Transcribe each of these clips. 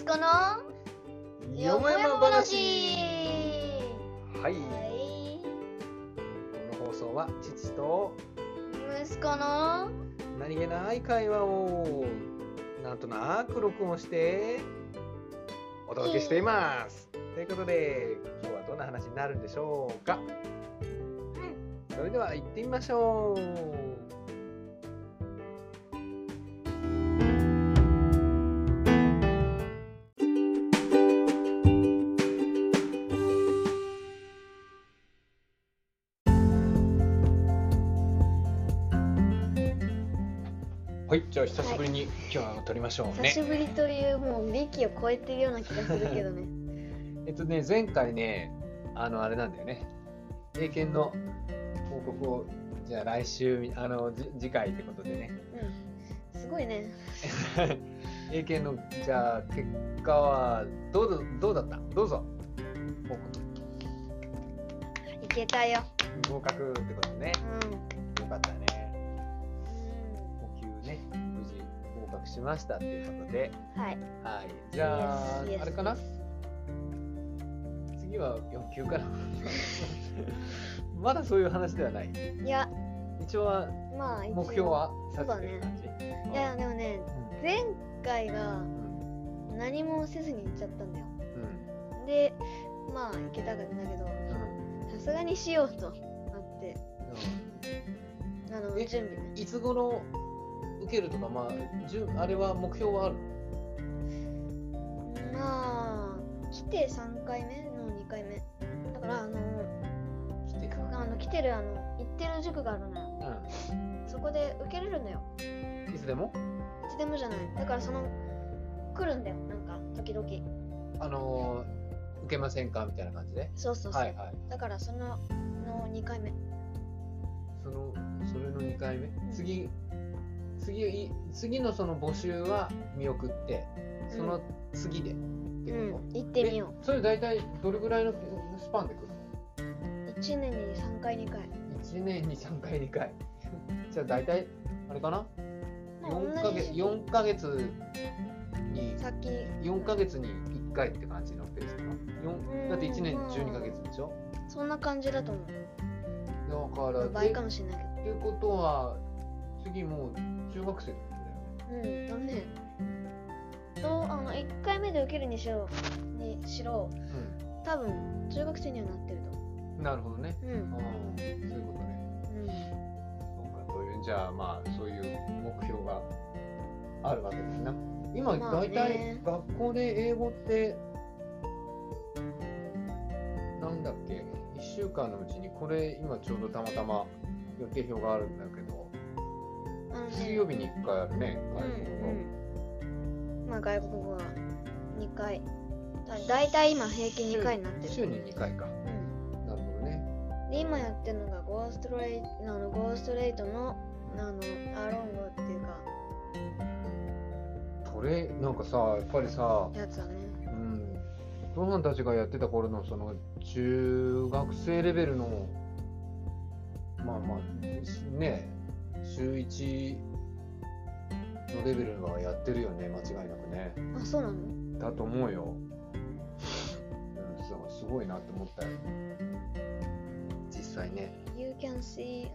息子のよもやま話。はい、はいこの放送は父と息子の何気ない会話をなんとなく録音してお届けしています。ということで今日はどんな話になるんでしょうか。それでは行ってみましょうじゃあ久しぶりに今日は撮りましょうね。久しぶりというもう歴を超えてるような気がするけどね えっとね、前回ね、あの、あれなんだよね。英検の報告を、じゃあ来週、あの、じ次回ってことでね。うんすごいね 英検の、じゃあ結果は、どうだ、どうだった？どうぞ。報いけたよ告合格ってことね。うんよかったね。ね、無事合格しましたっていうことで。うんはい。はい。じゃあ、Yes, yes, あれかな？yes 次は4級かな まだそういう話ではない。いや。一応はまあ一応。目標はそうだね立ててる感じいやでもねう前回がん。何もせずに行っちゃったんだよ。うん。でまあ行けたんだけどうん。さすがにしようとなって。あのえ準備ね。いつ頃受けるとかまあじゅあれは目標はある？まあ来て3回目の2回目。だからあの来てあの来てるあの行ってる塾があるのよ。そこで受けれるんだよ。うんいつでも？いつでもじゃない。だからその来るんだよ。なんか時々。あのー受けませんか？みたいな感じで？そうそうそう、はいはい。だからそのの2回目。そのそれの2回目？ん。次次い次のその募集は見送ってその次で、ってうこと？ん行ってみよえそれ大体どれぐらいのスパンで来るの？う1年に3回2回。1年に3回2回。じゃあ大体あれかな？まあ4ヶ月同じ時期4ヶ月にさっき4ヶ月に1回って感じのペースかな？4だって1年12ヶ月でしょ？そんな感じだと思う。だから倍かえもしれないってことは次もう中学生うんだね。とあの1回目で受けるにしろにしろ多分中学生にはなってると。うんなるほどね。うん。ああそういうことね。うん。そうかそういうじゃあまあそういう目標があるわけですな。今まあね。大体学校で英語ってなんだっけ？1週間のうちにこれ今ちょうどたまたま予定表があるんだけど水曜日に1回あるねうん外国語うんまあ外国語は2回。だだいたい今平均2回になってる。週に2回か。うん。なるほどね。で今やってるのがゴーストレイトあのゴーストレートのあのアロングっていうか。これなんかさやっぱりさやつだね。うん。父さんたちがやってた頃のその中学生レベルのまあまあしね週1のレベルはやってるよね。間違いなくね。あそうなの？だと思うよ、うん、そうすごいなって思ったよ。実際ね。You can see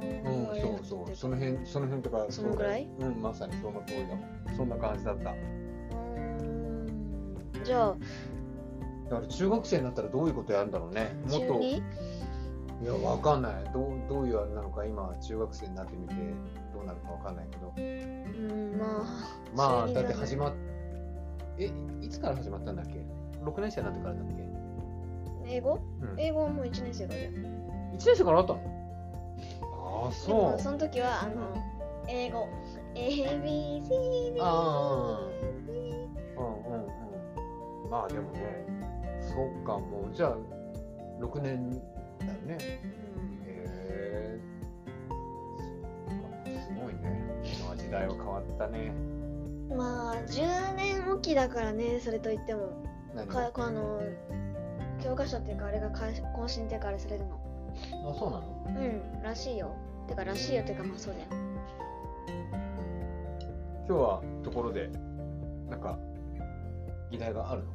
うんそうそう。その辺その辺とかそのぐらい？そうんまさにその通りだ。そんな感じだった。じゃあ。だから中学生になったらどういうことやるんだろうね。もっといや、わかんない。どうどういうあれなのか、今、中学生になってみて、どうなるかわかんないけど。うんまあまあ、だってね始まっ、え、いつから始まったんだっけ ?6 年生になってからだっけ？英語？うん。英語はもう1年生からだよ1年生からあったの？ああ、そう。その時はあの英語 ABCD あうんうんうん。まあ、でもね、そっか、もう、じゃあ、6年だよね。へえ。すごいね。今は時代は変わったね。うんまあ10年おきだからねそれといっても。何かあの教科書っていうかあれがか更新っていうかあれされるの。あ、そうなの？うんらしいよ。てからしいよてかまあそうだよ。今日はところでなんか議題があるの？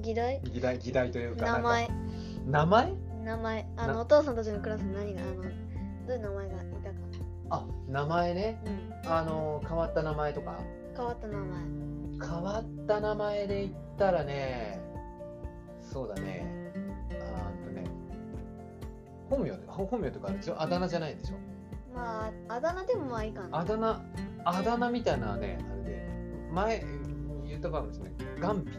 議題？議題議題というか名前。名前？名前あなのお父さんたちのクラスに何があのどういう名前がいたか。あ名前ね。うん。あの変わった名前とか。変わった名前。変わった名前で言ったらねそうだね。あとね。本名本名とかあるでしょ？あだ名じゃないでしょ？まああだ名でもまあいいかな。あだ名あだ名みたいなねあれで。前言ったかもしれない。ガンピ。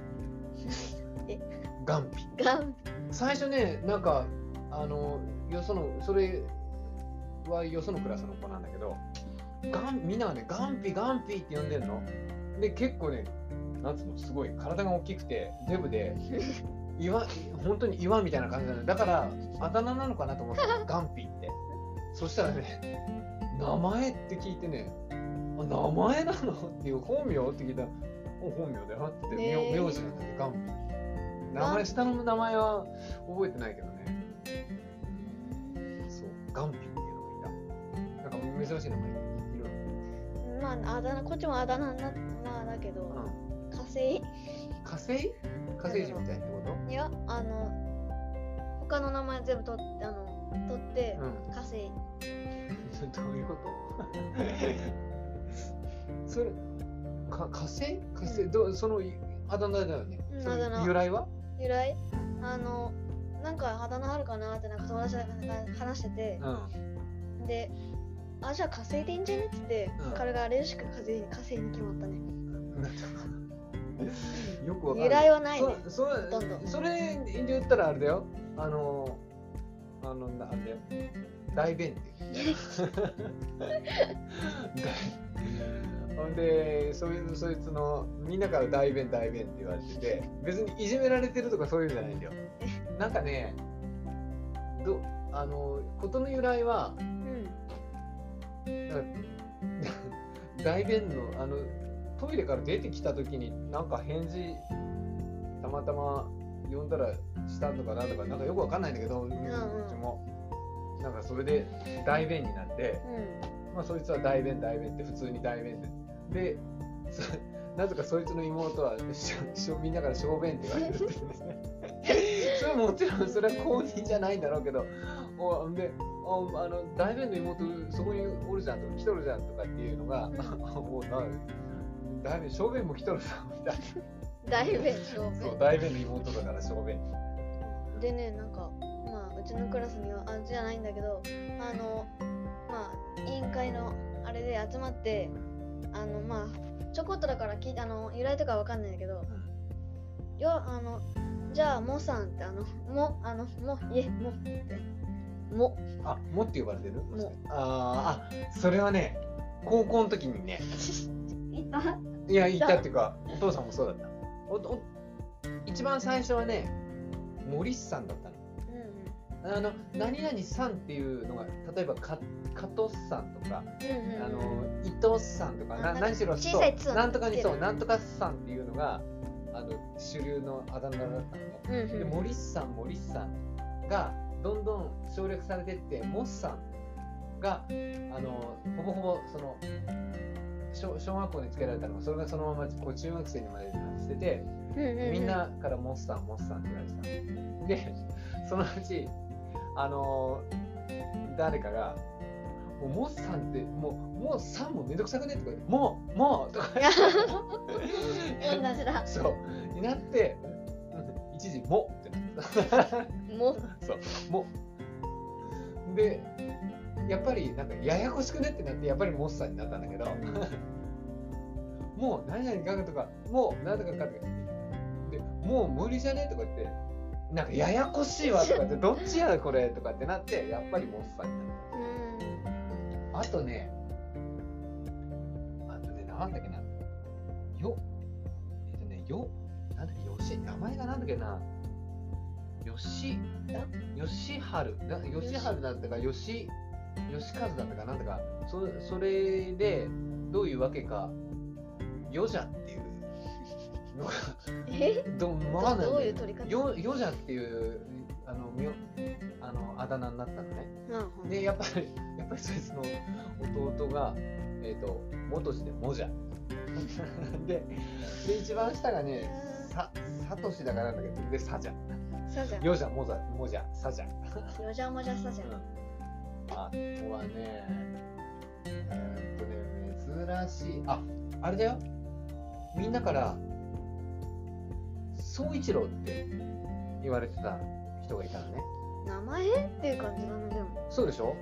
え？ガンピ。ガン最初ねなんかあのよそのそれはよそのクラスの子なんだけどガンみんながねガンピガンピって呼んでるの。で結構ねなんつうのすごい体が大きくてデブで岩本当に岩みたいな感じなのだからあだ名なのかなと思ったの。ガンピって。そしたらね名前って聞いてねあ名前なの？っていう本名？って聞いたらお本名だよって名名字なんだってガンピ名前下の名前は覚えてないけどね。そう。ガンピっていうのがいた。なんか珍しい名前いるまああだ名こっちもあだ名なまあだけど、の、うん、火星？火星？火星人みたいってこいやあの他の名前全部取ってあの取って、うん。火星。と どういうこと？それか火星？火星、うん。どうそのあだ名だよね、うん由来は？由来あのなんかあだ名あるかなってなんか友達が話してて。う、ん。であじゃあ火星でいいんじゃねって言って、うん。彼があれしく火星に火星に決まったね。よくわかんない。由来はないね。そそほとんどそれで言ったらあれだよ。あのあのなあれだよ。大便って言うんだよほんでそいつそいつのみんなから大便大便って言われてて別にいじめられてるとかそういうんじゃないんだよ。なんかねどあの事の由来はうん。なんか大便のあのトイレから出てきた時になんか返事たまたま呼んだらしたとかなんとかなんかよくわかんないんだけど、ううん。ちも。なんかそれで大便になって、まあそいつは大便大便って普通に大便で。でそ なぜかそいつの妹はしょ みんなから小便って言われるって言うんですね。それはもちろんそれは公認じゃないんだろうけどおでおあの大便の妹そこにおるじゃんとか来とるじゃんとかっていうのが、うんもうな大便小便も来とるさみたい大便小なそう便大便の妹だから小便。でねなんかまあうちのクラスにはあじゃないんだけどあのまあ委員会のあれで集まってあのまあちょこっとだから聞いあの由来とかわかんないんだけどよあのじゃあもさんってあのもあのもいえもって。も。あもって呼ばれてる？も。あーあそれはね高校の時にね。いた？いや、言ったっていうか、お父さんもそうだった。おお一番最初はね、森さんだったあの、何々さんっていうのが、例えばか、加藤さんとか、うんうんうんあの、伊藤さんとか、な何しろ、そうなんとかに、そう、なんとかさんっていうのが、あの、主流のあだ名だったのね。うんうんで、森さん、森さんが、どんどん省略されてって、モッさんが、あの、ほぼほぼ、その、小小学校につけられたのが、それがそのままこう中学生にまで達してて、うんうんうんみんなからモッさん、モッさんって言われてたの。で、そのうち、あの誰かが、もうモッさんって、もう、もうさんもめんどくさくね？とか言って、もう、もう！とか言って。同じだ。そう、になって、うん一時、もってなった。も そう、もう。で、やっぱりなんかややこしくね？ってなって、やっぱりモッサンになったんだけど、もう何々かかとか、もう何とかかとかで、もう無理じゃね？とか言って、なんかややこしいわとかって、どっちやこれとかってなって、やっぱりモッサンになっうん。た。あとね、あとね、なんだっけな、よ、えっとね、よ、なんだっけ、よし、名前がなんだっけな、よし、よしはる、なよしはるだったか、よし、よしかずだったか、なんだか、そそれで、どういうわけか、よじゃっていう のが、え？どわかんないんどうだよいう取り方？よよじゃっていうあのみょあのあだ名になったのね。うんで、やっぱり、やっぱりそいつの弟が、えっ、と、元字でもじゃ。で、で、一番下がね、さサトシだからなんだけどでサじゃんさじゃんよじゃもざもじゃサじゃんよじゃもじゃさじゃん。あとはね、えーっとね、珍しい。あ、あれだよ。みんなから、総一郎って言われてた人がいたのね。名前っていう感じだねでもそうでしょ？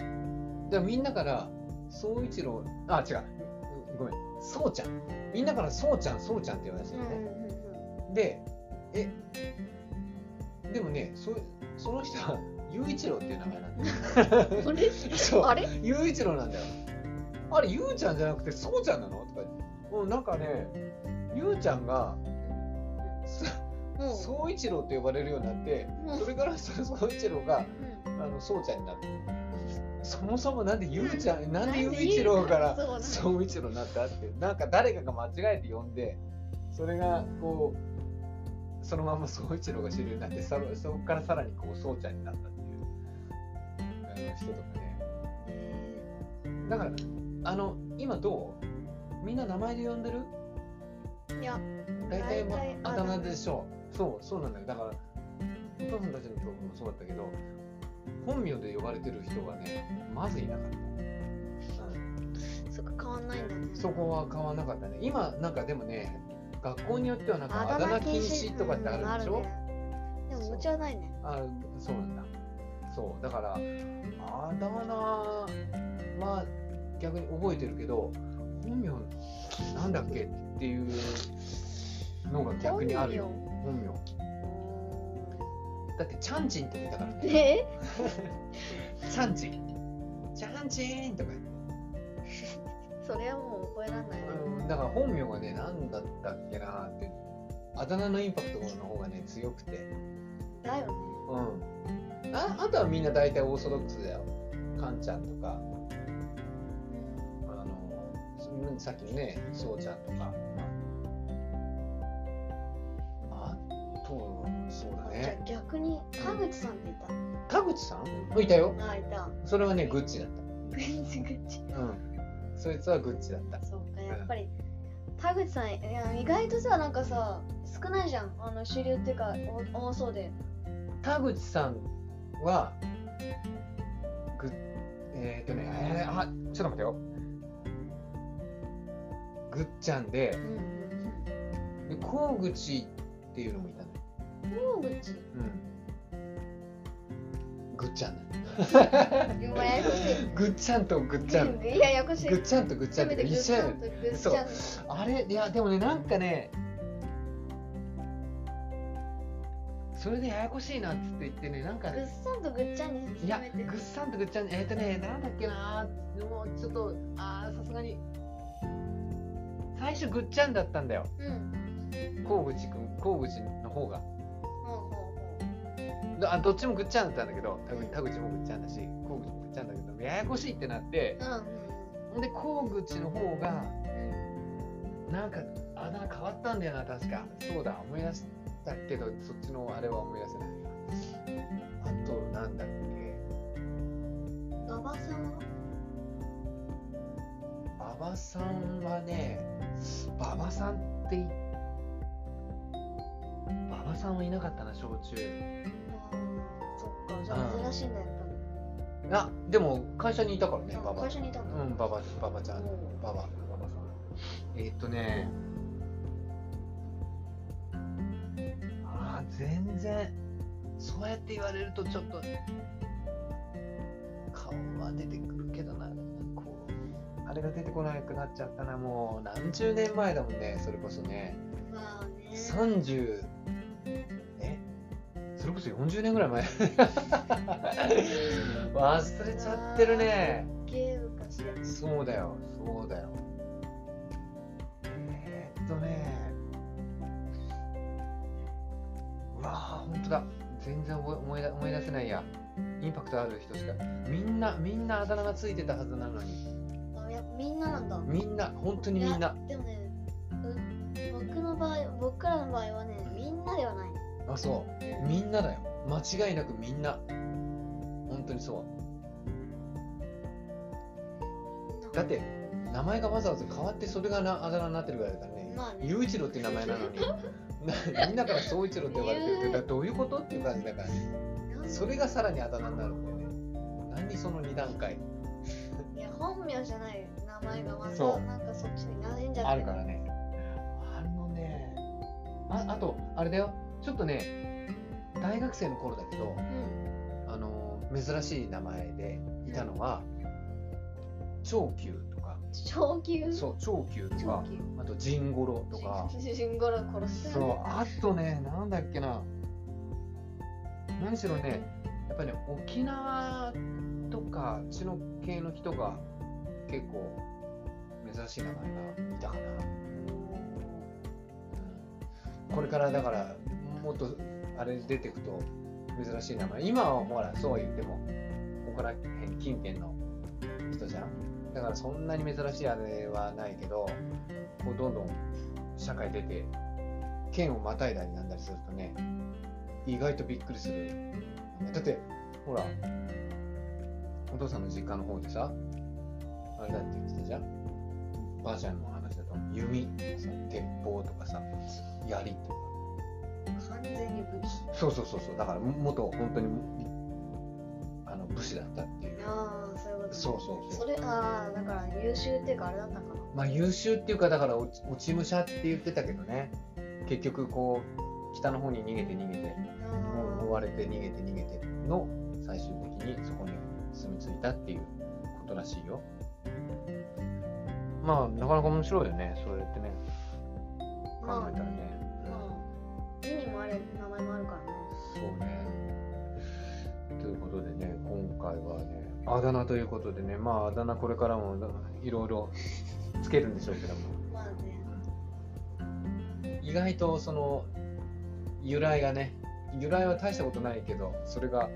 うんでみんなから、総一郎、あ、違う。ごめん、そうちゃん。みんなからそうちゃん、そうちゃんって言われてたうんのうんね。で、え、でもね、そその人は、雄一郎っていう名前なんだよ。う んあれ？そうあれ？ゆういちろうなんだよ。あれ、ゆうちゃんじゃなくて、そうちゃんなの？とかなんかね、ゆうちゃんが、もう。そう。いちろう。って呼ばれるよう。になって、それからそのそう。いちろう。が、う。んあの、そう。ちゃんになった。そもそもなんでゆう。ちゃん、う。んなんでゆう。いちろう。からなんでゆう。かそう。いちろう。になったって、なんか誰かが間違えて呼んで、それがこう、そのままそう。いちろう。が主流になって、そこからさらにこう、そう。ちゃんになったっていう。人とかね。だから、あの、今どう。みんな名前で呼んでるいや大体、ま大体あだ名でしょう。そう、そうなんだよ。だから、お父さんたちのとこもそうだったけど、本名で呼ばれてる人がね、まずいなかった。うん、そっか変わんないんだねそこは変わらなかったね。今、なんかでもね、学校によってはなんかああだ名禁止とかってあるでしょ、うんねでもうちはないねあそうなんだ。そう、だから、あだ名は逆に覚えてるけど、本名なんだっけ？っていうのが逆にあるよ。本名。だって、チャンチンって言ったからね。ね チャンチン。チャンチンとか言って。それはもう覚えらんないんだから本名がね、何だったっけなって、あだ名のインパクトの方がね、強くて。だよねうん。ああとはみんな大体オーソドックスだよ。カンちゃんとか、あの、さっきのね、そうちゃんとか。そうだじゃ逆に田口さんってい田口さん？いたよ。たあいたそれはね、グッチだっグッチグッチた。うん。そいつはグッチだった。そうかやっぱり田口さんいや意外とさなんかさ少ないじゃんあの主流っていうかお多そうで田口さんは、ぐえっ、とね、えーあ、ちょっと待ってよ。ぐっちゃんでう、んうんで、河口っていうのもいたのよ。うん。ぐっちゃんぐっちゃんとぐっちゃん。いやややこしいぐっちゃんとぐっちゃんって一緒やねんグッチャンとあれいや、でもね、なんかね、それでややこしいなっつって言ってね、なんかグッね、サンとグッチャンにいや、ぐっさんとぐっちゃん、えっ、とね、なんだっけなもうちょっと、あーさすがに、最初ぐっちゃんだったんだよ。うん河口くん、河口の方が。どあどっちもぐっちゃんだったんだけど、田口田口もぐっちゃんだし、河口もぐっちゃんだけど、ややこしいってなって、ううんで、河口の方が、うんなんか、あだ名変わったんだよな、確か。そうだ、思い出したけど、そっちのあれは思い出せない。あと、なんだっけ、馬場さんは？馬場さんはね、馬場さんってい、馬場さんはいなかったな、小中。しいんだやっあ、でも、会社にいたからね、ぱりあ馬場。会社にいたんだうん、馬場、馬場ちゃん。うん馬場、馬場さん。えーっとね、あー全然、そうやって言われるとちょっと、顔は出てくるけどな、こう、あれが出てこなくなっちゃったな、もう何十年前だもんね、それこそね。まあね30、えそれこそ40年ぐらい前。忘れちゃってるね。ゲームかしらそうだよ、そうだよ。えー、っとね。うわあ、ほんとだ。全然思い出思い出せないや。インパクトある人しか。みんな、みんなあだ名がついてたはずなのに。あいやみんななんだみんな、本当にみんな。でもねう僕の場合僕らの場合はねみんなではないあ、そう。みんなだよ。間違いなくみんな。本当にそう。だって、名前がわざわざ変わってそれがなあだ名になってるぐらいだからね。まあね。雄一郎って名前なのに。な みんなから総一郎って呼ばれてるってどういうことっていう感じだからね。それがさらにあだ名になるんだよね。何その2段階。いや本名じゃない名前がまたそう。なんかそっちに馴染んじゃってあるからね。あのね。ああとあれだよちょっとね大学生の頃だけどうん。あの珍しい名前でいたのは長久とか。長久？そう長久とかあとジンゴロとか。ジンゴロ殺すそうあとねなんだっけな。何しろねやっぱりね沖縄とかあっちの系の人が結構珍しい名前がいたかな、うん。これからだからもっとあれ出てくと珍しい名前。今はほらそうは言ってもここら辺近辺の人じゃん。だからそんなに珍しいあれはないけどこうどんどん社会出て県をまたいだりなんだりするとね意外とびっくりする。だってほらお父さんの実家の方でさあれだって言ってたじゃん。ばあちゃんの話だと弓とかさ鉄砲とかさ槍とか。完全に武器。そうそうそうそう。だから元本当にあの武士だったっていう。ああそういうこと。そうそうそう。それああだから優秀っていうかあれだったのかな。まあ優秀っていうかだから落ち武者って言ってたけどね。結局こう北の方に逃げて逃げてあ追われて逃げて逃げての最終的にそこに住み着いたっていうことらしいよ。まあなかなか面白いよね。そうやってね。考えたら名前もあるからねそうねということでね今回はねあだ名ということでねまああだ名これからもいろいろつけるんでしょうけどもまあね意外とその由来がね由来は大したことないけどそれが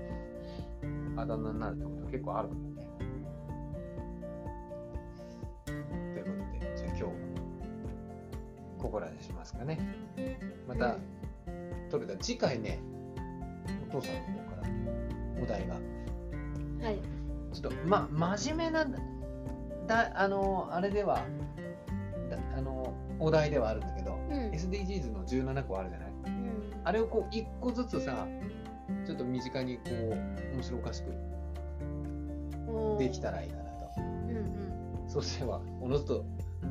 あだ名になるってこと結構あるからね。ということでじゃあ今日はここらでしますかね。また取れた次回ねお父さんの方からお題が。はい。ちょっとま真面目なだあのあれではだあのお題ではあるんだけどうん。SDGs の17個あるじゃない？うん。あれをこう一個ずつさちょっと身近にこう面白おかしくできたらいいかなと。うんうん。そうすればおのずと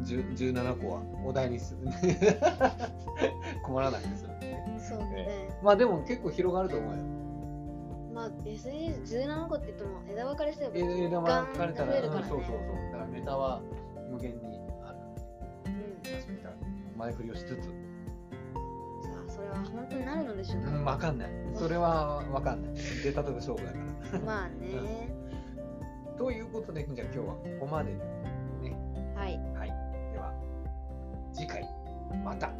10 17個はお題にする。困らないですよ。ねそうね。まあでも結構広がると思うよ。まあ SDGs17 個って言っても枝分かれしてえ枝分かれたらね。うんそうそうそう。だからネタは無限にある。うん。前振りをしつつ。さあそれは本当になるのでしょうか？うん分かんない。それは分かんない。出たとこ勝負だから。まあね。ということでじゃあ今日はここまででね。はい。はい。では、次回、また。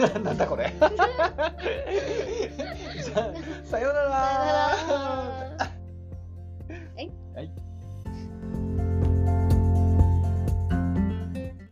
なんだこれ。じゃあさようなら。